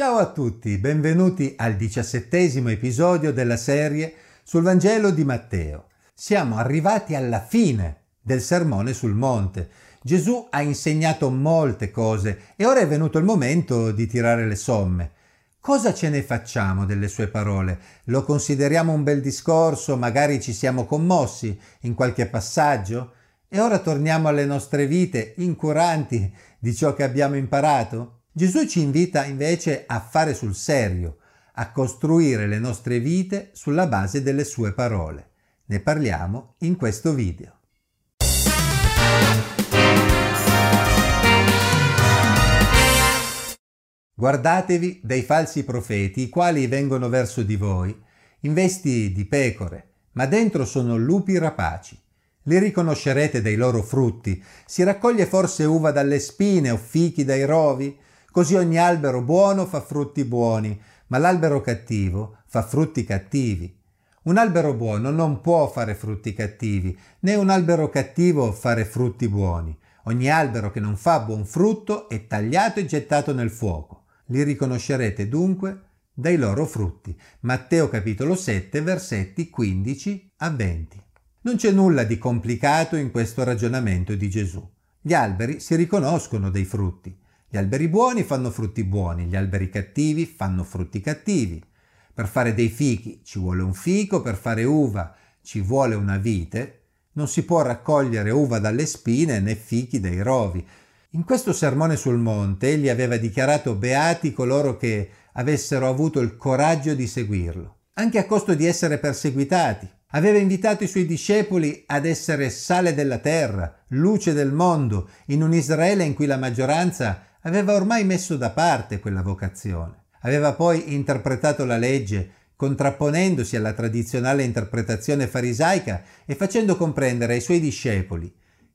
Ciao a tutti, benvenuti al diciassettesimo episodio della serie sul Vangelo di Matteo. Siamo arrivati alla fine del sermone sul monte. Gesù ha insegnato molte cose e ora è venuto il momento di tirare le somme. Cosa ce ne facciamo delle sue parole? Lo consideriamo un bel discorso, magari ci siamo commossi in qualche passaggio? E ora torniamo alle nostre vite incuranti di ciò che abbiamo imparato? Gesù ci invita invece a fare sul serio, a costruire le nostre vite sulla base delle sue parole. Ne parliamo in questo video. Guardatevi dei falsi profeti, i quali vengono verso di voi, in vesti di pecore, ma dentro sono lupi rapaci. Li riconoscerete dai loro frutti. Si raccoglie forse uva dalle spine o fichi dai rovi? Così ogni albero buono fa frutti buoni, ma l'albero cattivo fa frutti cattivi. Un albero buono non può fare frutti cattivi, né un albero cattivo fare frutti buoni. Ogni albero che non fa buon frutto è tagliato e gettato nel fuoco. Li riconoscerete dunque dai loro frutti. Matteo capitolo 7 versetti 15 a 20. Non c'è nulla di complicato in questo ragionamento di Gesù. Gli alberi si riconoscono dai frutti. Gli alberi buoni fanno frutti buoni, gli alberi cattivi fanno frutti cattivi. Per fare dei fichi ci vuole un fico, per fare uva ci vuole una vite. Non si può raccogliere uva dalle spine né fichi dai rovi. In questo sermone sul monte egli aveva dichiarato beati coloro che avessero avuto il coraggio di seguirlo, anche a costo di essere perseguitati. Aveva invitato i suoi discepoli ad essere sale della terra, luce del mondo, in un Israele in cui la maggioranza aveva ormai messo da parte quella vocazione. Aveva poi interpretato la legge contrapponendosi alla tradizionale interpretazione farisaica e facendo comprendere ai suoi discepoli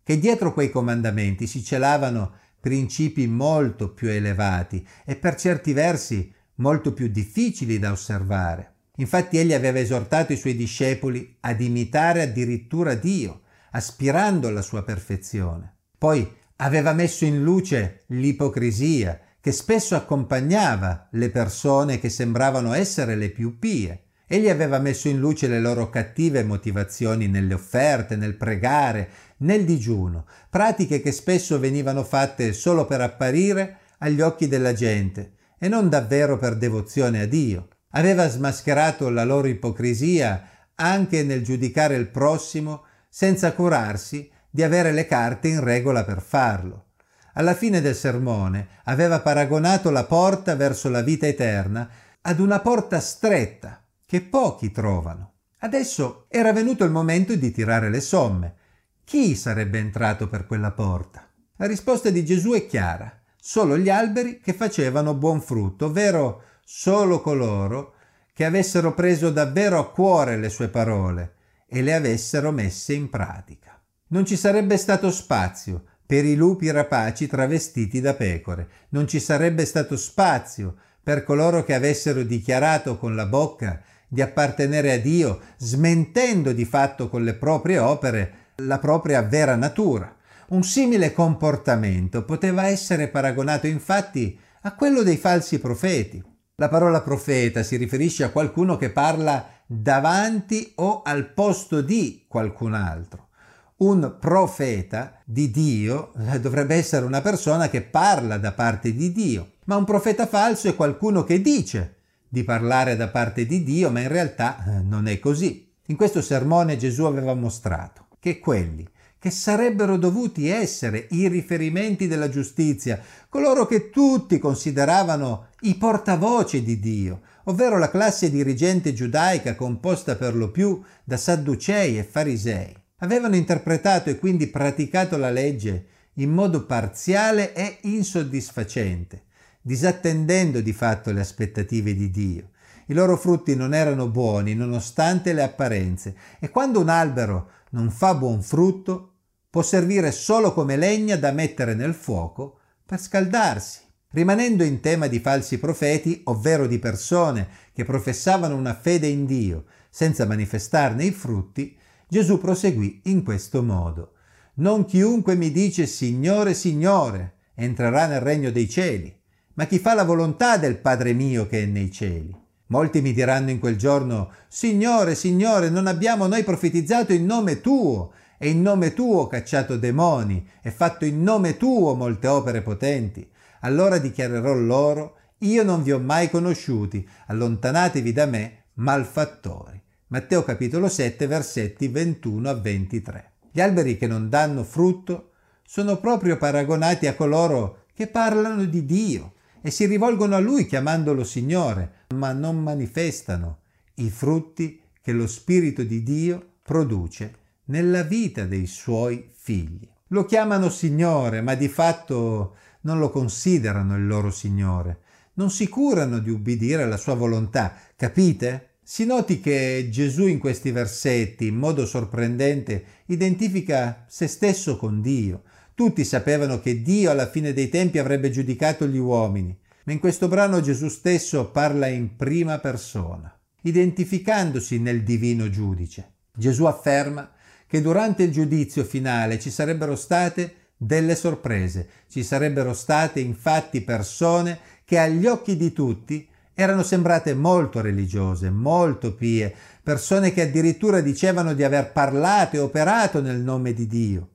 che dietro quei comandamenti si celavano principi molto più elevati e per certi versi molto più difficili da osservare. Infatti egli aveva esortato i suoi discepoli ad imitare addirittura Dio, aspirando alla sua perfezione. Poi aveva messo in luce l'ipocrisia che spesso accompagnava le persone che sembravano essere le più pie. Egli aveva messo in luce le loro cattive motivazioni nelle offerte, nel pregare, nel digiuno, pratiche che spesso venivano fatte solo per apparire agli occhi della gente e non davvero per devozione a Dio. Aveva smascherato la loro ipocrisia anche nel giudicare il prossimo senza curarsi di avere le carte in regola per farlo. Alla fine del sermone aveva paragonato la porta verso la vita eterna ad una porta stretta che pochi trovano. Adesso era venuto il momento di tirare le somme. Chi sarebbe entrato per quella porta? La risposta di Gesù è chiara. Solo gli alberi che facevano buon frutto, ovvero solo coloro che avessero preso davvero a cuore le sue parole e le avessero messe in pratica non ci sarebbe stato spazio per i lupi rapaci travestiti da pecore, non ci sarebbe stato spazio per coloro che avessero dichiarato con la bocca di appartenere a Dio, smentendo di fatto con le proprie opere la propria vera natura. Un simile comportamento poteva essere paragonato infatti a quello dei falsi profeti. La parola profeta si riferisce a qualcuno che parla davanti o al posto di qualcun altro un profeta di Dio eh, dovrebbe essere una persona che parla da parte di Dio, ma un profeta falso è qualcuno che dice di parlare da parte di Dio, ma in realtà eh, non è così. In questo sermone Gesù aveva mostrato che quelli che sarebbero dovuti essere i riferimenti della giustizia, coloro che tutti consideravano i portavoce di Dio, ovvero la classe dirigente giudaica composta per lo più da sadducei e farisei avevano interpretato e quindi praticato la legge in modo parziale e insoddisfacente, disattendendo di fatto le aspettative di Dio. I loro frutti non erano buoni nonostante le apparenze e quando un albero non fa buon frutto può servire solo come legna da mettere nel fuoco per scaldarsi. Rimanendo in tema di falsi profeti, ovvero di persone che professavano una fede in Dio senza manifestarne i frutti, Gesù proseguì in questo modo. Non chiunque mi dice Signore, Signore, entrerà nel regno dei cieli, ma chi fa la volontà del Padre mio che è nei cieli. Molti mi diranno in quel giorno, Signore, Signore, non abbiamo noi profetizzato in nome tuo, e in nome tuo cacciato demoni, e fatto in nome tuo molte opere potenti. Allora dichiarerò loro, io non vi ho mai conosciuti, allontanatevi da me, malfattori. Matteo capitolo 7 versetti 21 a 23. Gli alberi che non danno frutto sono proprio paragonati a coloro che parlano di Dio e si rivolgono a Lui chiamandolo Signore, ma non manifestano i frutti che lo Spirito di Dio produce nella vita dei suoi figli. Lo chiamano Signore, ma di fatto non lo considerano il loro Signore, non si curano di ubbidire alla sua volontà, capite? Si noti che Gesù in questi versetti, in modo sorprendente, identifica se stesso con Dio. Tutti sapevano che Dio alla fine dei tempi avrebbe giudicato gli uomini, ma in questo brano Gesù stesso parla in prima persona, identificandosi nel divino giudice. Gesù afferma che durante il giudizio finale ci sarebbero state delle sorprese, ci sarebbero state infatti persone che agli occhi di tutti erano sembrate molto religiose, molto pie, persone che addirittura dicevano di aver parlato e operato nel nome di Dio.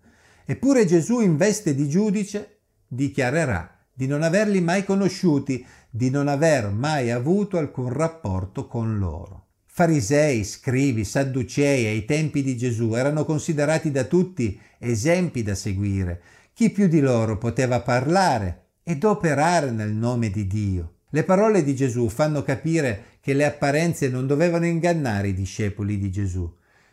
Eppure Gesù in veste di giudice dichiarerà di non averli mai conosciuti, di non aver mai avuto alcun rapporto con loro. Farisei, scrivi, sadducei ai tempi di Gesù erano considerati da tutti esempi da seguire. Chi più di loro poteva parlare ed operare nel nome di Dio? Le parole di Gesù fanno capire che le apparenze non dovevano ingannare i discepoli di Gesù.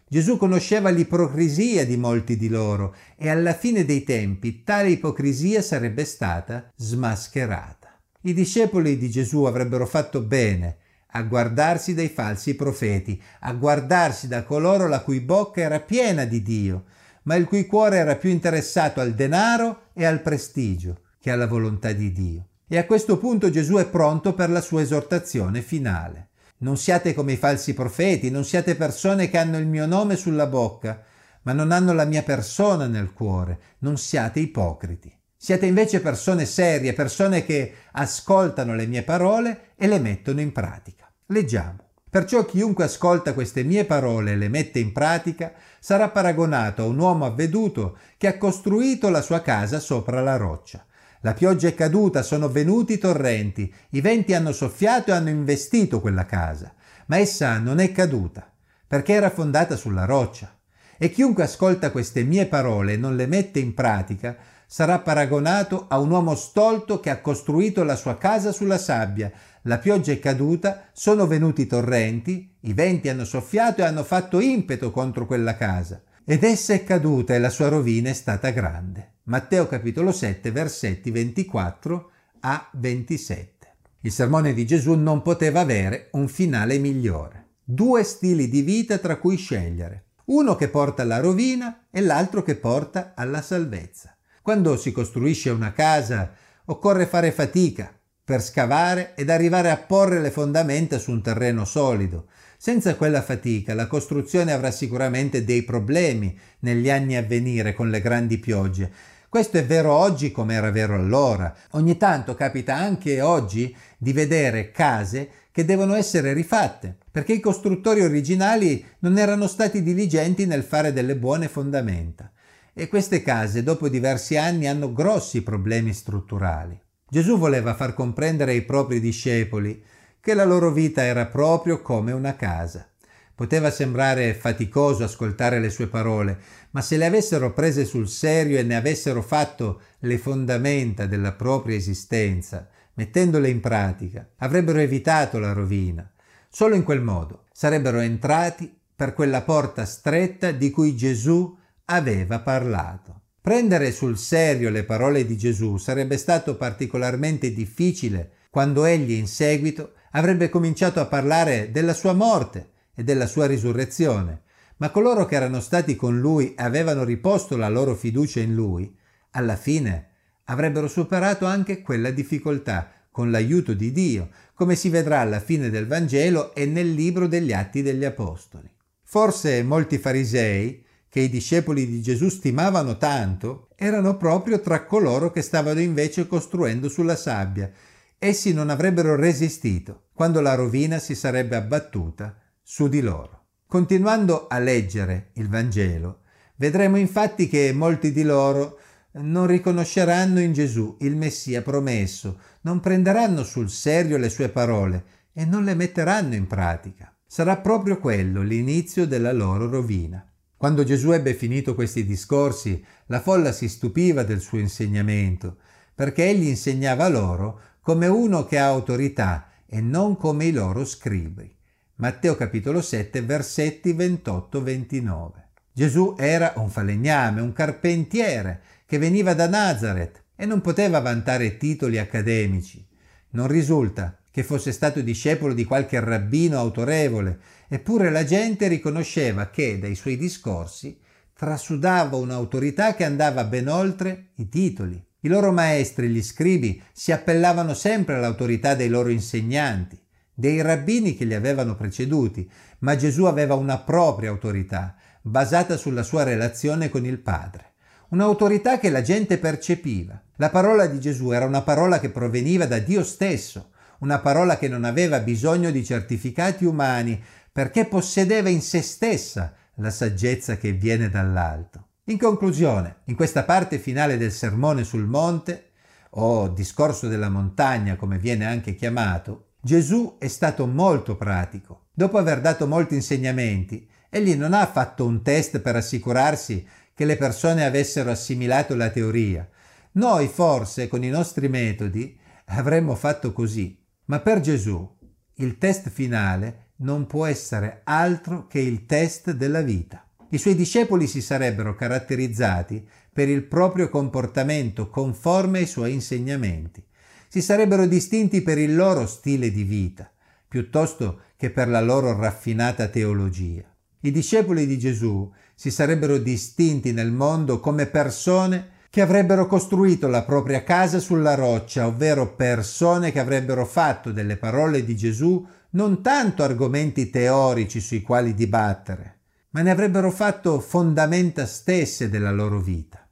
Gesù conosceva l'ipocrisia di molti di loro e alla fine dei tempi tale ipocrisia sarebbe stata smascherata. I discepoli di Gesù avrebbero fatto bene a guardarsi dai falsi profeti, a guardarsi da coloro la cui bocca era piena di Dio, ma il cui cuore era più interessato al denaro e al prestigio che alla volontà di Dio. E a questo punto Gesù è pronto per la sua esortazione finale. Non siate come i falsi profeti, non siate persone che hanno il mio nome sulla bocca, ma non hanno la mia persona nel cuore, non siate ipocriti. Siate invece persone serie, persone che ascoltano le mie parole e le mettono in pratica. Leggiamo. Perciò chiunque ascolta queste mie parole e le mette in pratica sarà paragonato a un uomo avveduto che ha costruito la sua casa sopra la roccia. La pioggia è caduta, sono venuti i torrenti, i venti hanno soffiato e hanno investito quella casa, ma essa non è caduta, perché era fondata sulla roccia. E chiunque ascolta queste mie parole e non le mette in pratica sarà paragonato a un uomo stolto che ha costruito la sua casa sulla sabbia. La pioggia è caduta, sono venuti i torrenti, i venti hanno soffiato e hanno fatto impeto contro quella casa. Ed essa è caduta e la sua rovina è stata grande. Matteo capitolo 7 versetti 24 a 27. Il sermone di Gesù non poteva avere un finale migliore. Due stili di vita tra cui scegliere. Uno che porta alla rovina e l'altro che porta alla salvezza. Quando si costruisce una casa occorre fare fatica per scavare ed arrivare a porre le fondamenta su un terreno solido. Senza quella fatica la costruzione avrà sicuramente dei problemi negli anni a venire con le grandi piogge. Questo è vero oggi come era vero allora. Ogni tanto capita anche oggi di vedere case che devono essere rifatte, perché i costruttori originali non erano stati diligenti nel fare delle buone fondamenta e queste case dopo diversi anni hanno grossi problemi strutturali. Gesù voleva far comprendere ai propri discepoli che la loro vita era proprio come una casa. Poteva sembrare faticoso ascoltare le sue parole, ma se le avessero prese sul serio e ne avessero fatto le fondamenta della propria esistenza, mettendole in pratica, avrebbero evitato la rovina. Solo in quel modo sarebbero entrati per quella porta stretta di cui Gesù aveva parlato. Prendere sul serio le parole di Gesù sarebbe stato particolarmente difficile quando egli in seguito avrebbe cominciato a parlare della sua morte e della sua risurrezione, ma coloro che erano stati con lui e avevano riposto la loro fiducia in lui, alla fine avrebbero superato anche quella difficoltà con l'aiuto di Dio, come si vedrà alla fine del Vangelo e nel libro degli Atti degli Apostoli. Forse molti farisei che i discepoli di Gesù stimavano tanto, erano proprio tra coloro che stavano invece costruendo sulla sabbia essi non avrebbero resistito quando la rovina si sarebbe abbattuta su di loro. Continuando a leggere il Vangelo, vedremo infatti che molti di loro non riconosceranno in Gesù il Messia promesso, non prenderanno sul serio le sue parole e non le metteranno in pratica. Sarà proprio quello l'inizio della loro rovina. Quando Gesù ebbe finito questi discorsi, la folla si stupiva del suo insegnamento, perché egli insegnava loro come uno che ha autorità e non come i loro scribi. Matteo capitolo 7 versetti 28-29. Gesù era un falegname, un carpentiere che veniva da Nazareth e non poteva vantare titoli accademici. Non risulta che fosse stato discepolo di qualche rabbino autorevole, eppure la gente riconosceva che dai suoi discorsi trasudava un'autorità che andava ben oltre i titoli. I loro maestri, gli scribi, si appellavano sempre all'autorità dei loro insegnanti, dei rabbini che li avevano preceduti, ma Gesù aveva una propria autorità, basata sulla sua relazione con il Padre un'autorità che la gente percepiva. La parola di Gesù era una parola che proveniva da Dio stesso, una parola che non aveva bisogno di certificati umani perché possedeva in se stessa la saggezza che viene dall'alto. In conclusione, in questa parte finale del sermone sul monte, o discorso della montagna come viene anche chiamato, Gesù è stato molto pratico. Dopo aver dato molti insegnamenti, egli non ha fatto un test per assicurarsi che le persone avessero assimilato la teoria. Noi forse con i nostri metodi avremmo fatto così, ma per Gesù il test finale non può essere altro che il test della vita. I suoi discepoli si sarebbero caratterizzati per il proprio comportamento conforme ai suoi insegnamenti. Si sarebbero distinti per il loro stile di vita, piuttosto che per la loro raffinata teologia. I discepoli di Gesù si sarebbero distinti nel mondo come persone che avrebbero costruito la propria casa sulla roccia, ovvero persone che avrebbero fatto delle parole di Gesù non tanto argomenti teorici sui quali dibattere, ma ne avrebbero fatto fondamenta stesse della loro vita.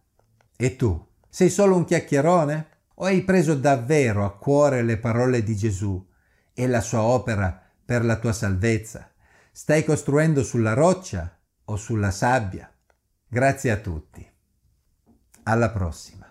E tu, sei solo un chiacchierone? O hai preso davvero a cuore le parole di Gesù e la sua opera per la tua salvezza? Stai costruendo sulla roccia o sulla sabbia. Grazie a tutti. Alla prossima.